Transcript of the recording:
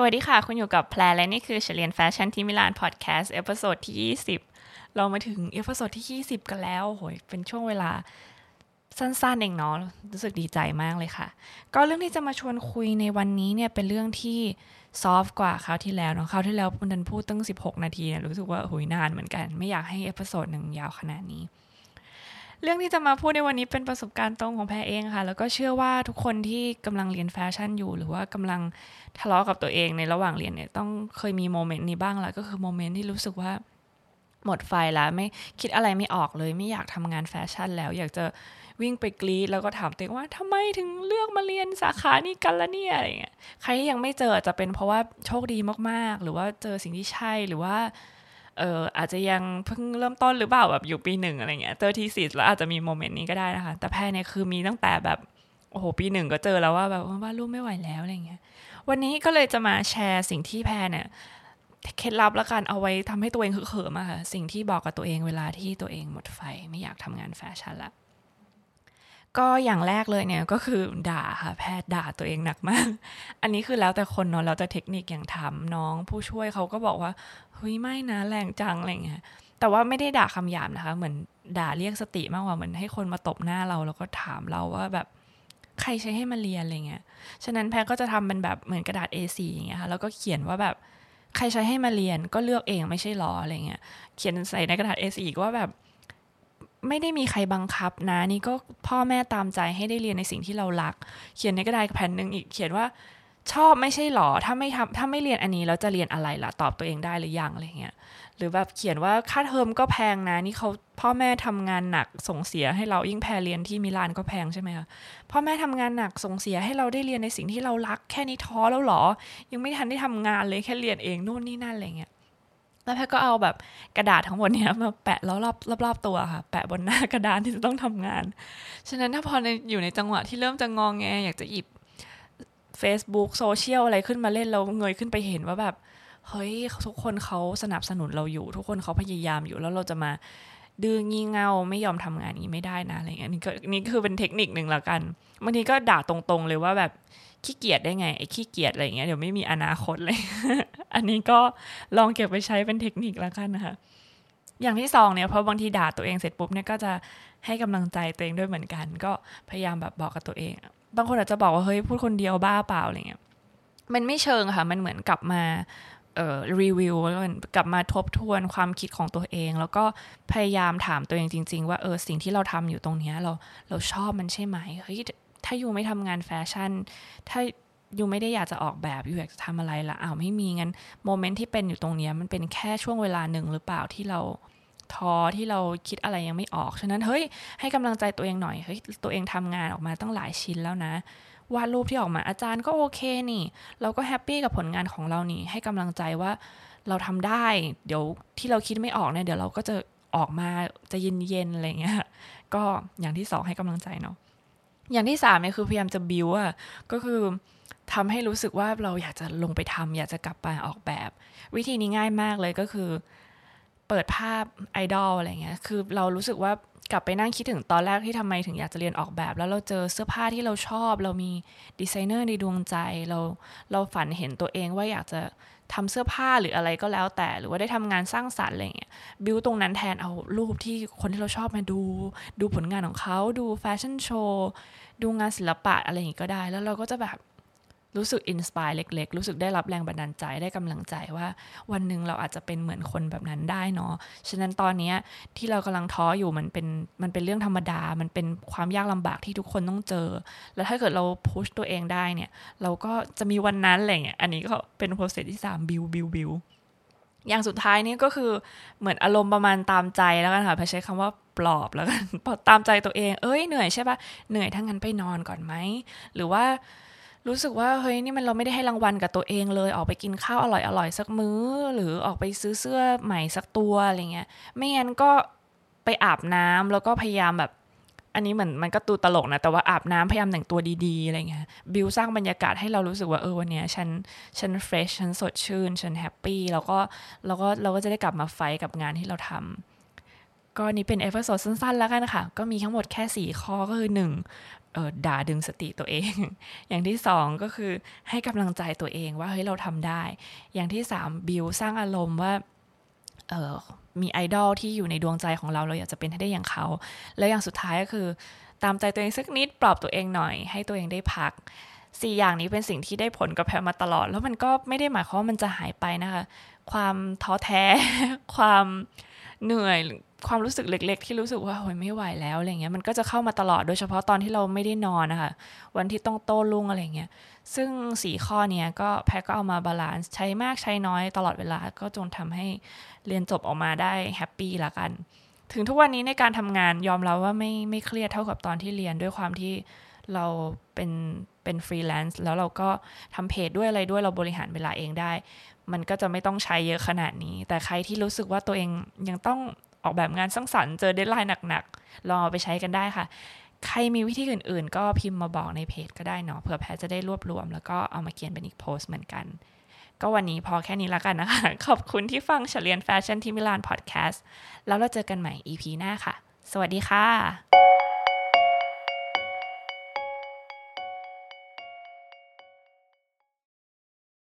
สวัสดีค่ะ คุณอยู่กับแพรและนี่คือเรียนแฟชั่นที่มิลานพอดแคสต์ episode ที่ 20 เรามาถึง episode ที่ 20 กันแล้วโหยเป็นช่วงเวลาสั้นๆเองเนาะรู้สึกดีใจมากเลยค่ะ ก็เรื่องที่จะมาชวนคุยในวันนี้เนี่ยเป็นเรื่องที่ soft กว่าคราวที่แล้วเนาะคราวที่แล้วมันพูดตั้ง 16 นาทีเนี่ยรู้สึกว่าหุยนานเหมือนกัน ไม่อยากให้ episode หนึ่งยาวขนาดนี้ เรื่องที่จะมาพูดในวันนี้เป็นประสบการณ์ตรงของแพรเองค่ะ แล้วก็เชื่อว่าทุกคนที่กำลังเรียนแฟชั่นอยู่ หรือว่ากำลังทะเลาะกับตัวเองในระหว่างเรียนเนี่ยต้องเคยมี moment นี้บ้างแหละก็คือ moment ที่รู้สึกว่าหมดไฟแล้วไม่คิดอะไรไม่ออกเลย ไม่อยากทำงานแฟชั่นแล้ว อยากจะวิ่งไปกรี๊ดแล้วก็ถามตัวเองว่าทำไมถึงเลือกมาเรียนสาขานี้กันละเนี่ยอะไรเงี้ยใครที่ยังไม่เจอจะเป็นเพราะว่าโชคดีมากๆ หรือว่าเจอสิ่งที่ใช่หรือว่า เอออาจจะยังเพิ่งเริ่มต้นหรือเปล่าแบบอยู่ปีหนึ่งอะไรเงี้ยเจอทีสิแล้วอาจจะมี moment นี้ก็ได้นะคะ แต่แพรเนี่ยคือมีตั้งแต่แบบโอ้โหปีหนึ่งก็เจอแล้วว่าแบบว่าลูกไม่ไหวแล้วอะไรเงี้ย วันนี้ก็เลยจะมาแชร์สิ่งที่แพรเนี่ยเคล็ดลับละกันเอาไว้ทำให้ตัวเองเขิมอะค่ะสิ่งที่บอกกับตัวเองเวลาที่ตัวเองหมดไฟไม่อยากทำงานแฟชั่นละ ก็อย่างแรกเลยเนี่ยก็คือด่าค่ะแพทย์ด่าตัวเองหนักมาก อันนี้คือแล้วแต่คนเนาะแล้วแต่เทคนิคอย่างทำน้องผู้ช่วยเขาก็บอกว่าเฮ้ยไม่นะแรงจังอะไรเงี้ยแต่ว่าไม่ได้ด่าคำหยาบนะคะ เหมือนด่าเรียกสติมากกว่าเหมือนให้คนมาตบหน้าเราแล้วก็ถามเราว่าแบบใครใช้ให้มาเรียนอะไรเงี้ย ฉะนั้นแพรก็จะทำเป็นแบบเหมือนกระดาษ A4 อย่างเงี้ยค่ะ แล้วก็เขียนว่าแบบใครใช้ให้มาเรียนก็เลือกเองไม่ใช่รออะไรเงี้ย เขียนใส่ในกระดาษ A4 ก็ว่าแบบ ไม่ได้มีใครบังคับนะนี่ก็พ่อแม่ตามใจให้ได้เรียนในสิ่งที่เรารัก เขียนในกระดาษแผ่นหนึ่งอีกเขียนว่าชอบไม่ใช่หรอถ้าไม่ทำถ้าไม่เรียนอันนี้แล้วจะเรียนอะไรล่ะตอบตัวเองได้หรือยังอะไรเงี้ยหรือแบบเขียนว่าค่าเทอมก็แพงนะนี่เขาพ่อแม่ทำงานหนักส่งเสียให้เรายิ่งแพรเรียนที่มิลานก็แพงใช่ไหมคะพ่อแม่ทำงานหนักส่งเสียให้เราได้เรียนในสิ่งที่เรารัก แค่นี้ท้อแล้วหรอ ยังไม่ทันได้ทำงานเลยแค่เรียนเองนู่นนี่นั่นอะไรเงี้ย แล้วแพรก็เอาแบบกระดาษทั้งหมดเนี้ยมาแปะรอบรอบรอบตัวค่ะ แปะบนหน้ากระดานที่จะต้องทำงาน ฉะนั้นถ้าพออยู่ในจังหวะที่เริ่มจะงองแงอยากจะหยิบ Facebook social อะไรขึ้นมาเล่นเราเงยขึ้นไปเห็นว่าแบบเฮ้ยทุกคนเขาสนับสนุนเราอยู่ ทุกคนเขาพยายามอยู่แล้วเราจะมา ดื้องี่เง่าไม่ยอมทำงานนี้ไม่ได้นะอะไรเงี้ยนี่ก็นี่คือเป็นเทคนิคหนึ่งละกันบางทีก็ด่าตรงๆเลยว่าแบบขี้เกียจได้ไงไอ้ขี้เกียจอะไรเงี้ยเดี๋ยวไม่มีอนาคตเลย อันนี้ก็ลองเก็บไปใช้เป็นเทคนิคละกันนะคะอย่างที่สองเนี่ยเพราะบางทีด่าตัวเองเสร็จปุ๊บเนี่ยก็จะให้กำลังใจตัวเองด้วยเหมือนกัน ก็พยายามแบบบอกกับตัวเอง บางคนอาจจะบอกว่าเฮ้ยพูดคนเดียวบ้าเปล่าอะไรเงี้ยมันไม่เชิงค่ะ มันเหมือนกลับมา รีวิวกลับมาทบทวนความคิดของตัวเอง แล้วก็พยายามถามตัวเองจริง ๆ ว่าเออสิ่งที่เราทำอยู่ตรงนี้เราเราชอบมันใช่ไหมเฮ้ยถ้า you ไม่ทำงานแฟชั่น ถ้า you ไม่ได้อยากจะออกแบบ you อยากจะทำอะไรละอ้าวไม่มีงั้น moment ที่เป็นอยู่ตรงนี้มันเป็นแค่ช่วงเวลาหนึ่งหรือเปล่าที่เราท้อที่เราคิดอะไรยังไม่ออก ฉะนั้นเฮ้ยให้กำลังใจตัวเองหน่อยเฮ้ยตัวเองทำงานออกมาตั้งหลายชิ้นแล้วนะ วาดรูปที่ออกมาอาจารย์ก็โอเคนี่ เราก็แฮปปี้กับผลงานของเรานี่ ให้กำลังใจว่าเราทำได้ เดี๋ยวที่เราคิดไม่ออกเนี่ยเดี๋ยวเราก็จะออกมาจะเย็นๆอะไรเงี้ยก็อย่างที่สองให้กำลังใจเนาะอย่างที่สามเนี่ยคือพยายามจะบิวอะก็คือทำให้รู้สึกว่าเราอยากจะลงไปทำอยากจะกลับไปออกแบบ วิธีนี้ง่ายมากเลยก็คือ เปิดภาพไอดอลอะไรเงี้ยคือเรารู้สึกว่า กลับไปนั่งคิดถึงตอนแรกที่ทำไมถึงอยากจะเรียนออกแบบ แล้วเราเจอเสื้อผ้าที่เราชอบ เรามีดีไซเนอร์ในดวงใจเราเราฝันเห็นตัวเองว่าอยากจะทำเสื้อผ้าหรืออะไรก็แล้วแต่ หรือว่าได้ทำงานสร้างสรรค์อะไรเงี้ยบิวตรงนั้นแทนเอารูปที่คนที่เราชอบมาดู ดูผลงานของเขาดูแฟชั่นโชว์ดูงานศิลปะอะไรอย่างงี้ก็ได้ แล้วเราก็จะแบบ รู้สึก inspire เล็ก ๆ รู้สึกได้รับแรงบันดาลใจได้กำลังใจว่า วันหนึ่งเราอาจจะเป็นเหมือนคนแบบนั้นได้เนาะฉะนั้นตอนนี้ที่เรากำลังท้ออยู่มันเป็นมันเป็นเรื่องธรรมดา มันเป็นความยากลำบากที่ทุกคนต้องเจอ แล้วถ้าเกิดเราพุชตัวเองได้เนี่ยเราก็จะมีวันนั้นอะไรเงี้ยอันนี้ก็เป็นโปรเซสที่3บิวบิวบิวอย่างสุดท้ายนี่ก็คือเหมือนอารมณ์ประมาณตามใจแล้วกันค่ะพใช้คำว่าปลอบแล้วกันตามใจตัวเอง เอ้ยเหนื่อยใช่ปะเหนื่อยทั้งนั้นไปนอนก่อนไหม หรือว่า รู้สึกว่าเฮ้ยนี่มันเราไม่ได้ให้รางวัลกับตัวเองเลยออกไปกินข้าวอร่อยอร่อยสักมื้อ หรือออกไปซื้อเสื้อใหม่สักตัวอะไรเงี้ยไม่งั้นก็ไปอาบน้ำแล้วก็พยายามแบบ อันนี้เหมือนมันก็ดูตลกนะแต่ว่าอาบน้ำพยายามแต่งตัวดีๆอะไรเงี้ยบิวสร้างบรรยากาศให้เรารู้สึกว่าเออวันนี้ฉันฉัน fresh ฉันสดชื่น ฉัน happy แล้วก็เราก็เราก็จะได้กลับมา fight กับงานที่เราทำ ก็นี้เป็น episode สั้นๆแล้วกันค่ะ ก็มีทั้งหมดแค่ 4 ข้อก็คือ1 เออด่าดึงสติตัวเอง อย่างที่สองก็คือให้กำลังใจตัวเองว่าเฮ้ยเราทำได้ อย่างที่สามบิวสร้างอารมณ์ว่าเออมีไอดอลที่อยู่ในดวงใจของเราเราอยากจะเป็นให้ได้อย่างเขา แล้วอย่างสุดท้ายก็คือ ตามใจตัวเองสักนิดปลอบตัวเองหน่อย ให้ตัวเองได้พักสี่อย่างนี้เป็นสิ่งที่ได้ผลกับแพรมาตลอด แล้วมันก็ไม่ได้หมายความว่ามันจะหายไปนะคะ ความท้อแท้ ความเหนื่อย ความรู้สึกเล็ก ๆ ที่รู้สึกว่าโอยไม่ไหวแล้วอะไรเงี้ยมันก็จะเข้ามาตลอดโดยเฉพาะตอนที่เราไม่ได้นอนนะคะวันที่ต้องโต้รุ่งอะไรเงี้ยซึ่งสี่ข้อเนี้ยก็แพรก็เอามา balance ใช้มากใช้น้อยตลอดเวลาก็จนทำให้เรียนจบออกมาได้ happy ละกัน ถึงทุกวันนี้ในการทำงานยอมรับว่าไม่ไม่เครียดเท่ากับตอนที่เรียนด้วยความที่เราเป็นเป็นฟรีแลนซ์แล้วเราก็ทำเพจด้วยอะไรด้วยเราบริหารเวลาเองได้ มันก็จะไม่ต้องใช้เยอะขนาดนี้ แต่ใครที่รู้สึกว่าตัวเองยังต้อง ออกแบบงานสร้างสรรค์เจอ deadline หนักๆลองเอาไปใช้กันได้ค่ะ ใครมีวิธีอื่นๆ ก็พิมพ์มาบอกในเพจก็ได้เนาะเผื่อแพทจะได้รวบรวม แล้วก็เอามาเขียนเป็นอีกโพสต์เหมือนกัน ก็วันนี้พอแค่นี้แล้วกันนะคะ ขอบคุณที่ฟังเฉลียนแฟชั่นที่มิลานพอดแคสต์แล้วเราเจอกันใหม่ EP หน้าค่ะ สวัสดีค่ะ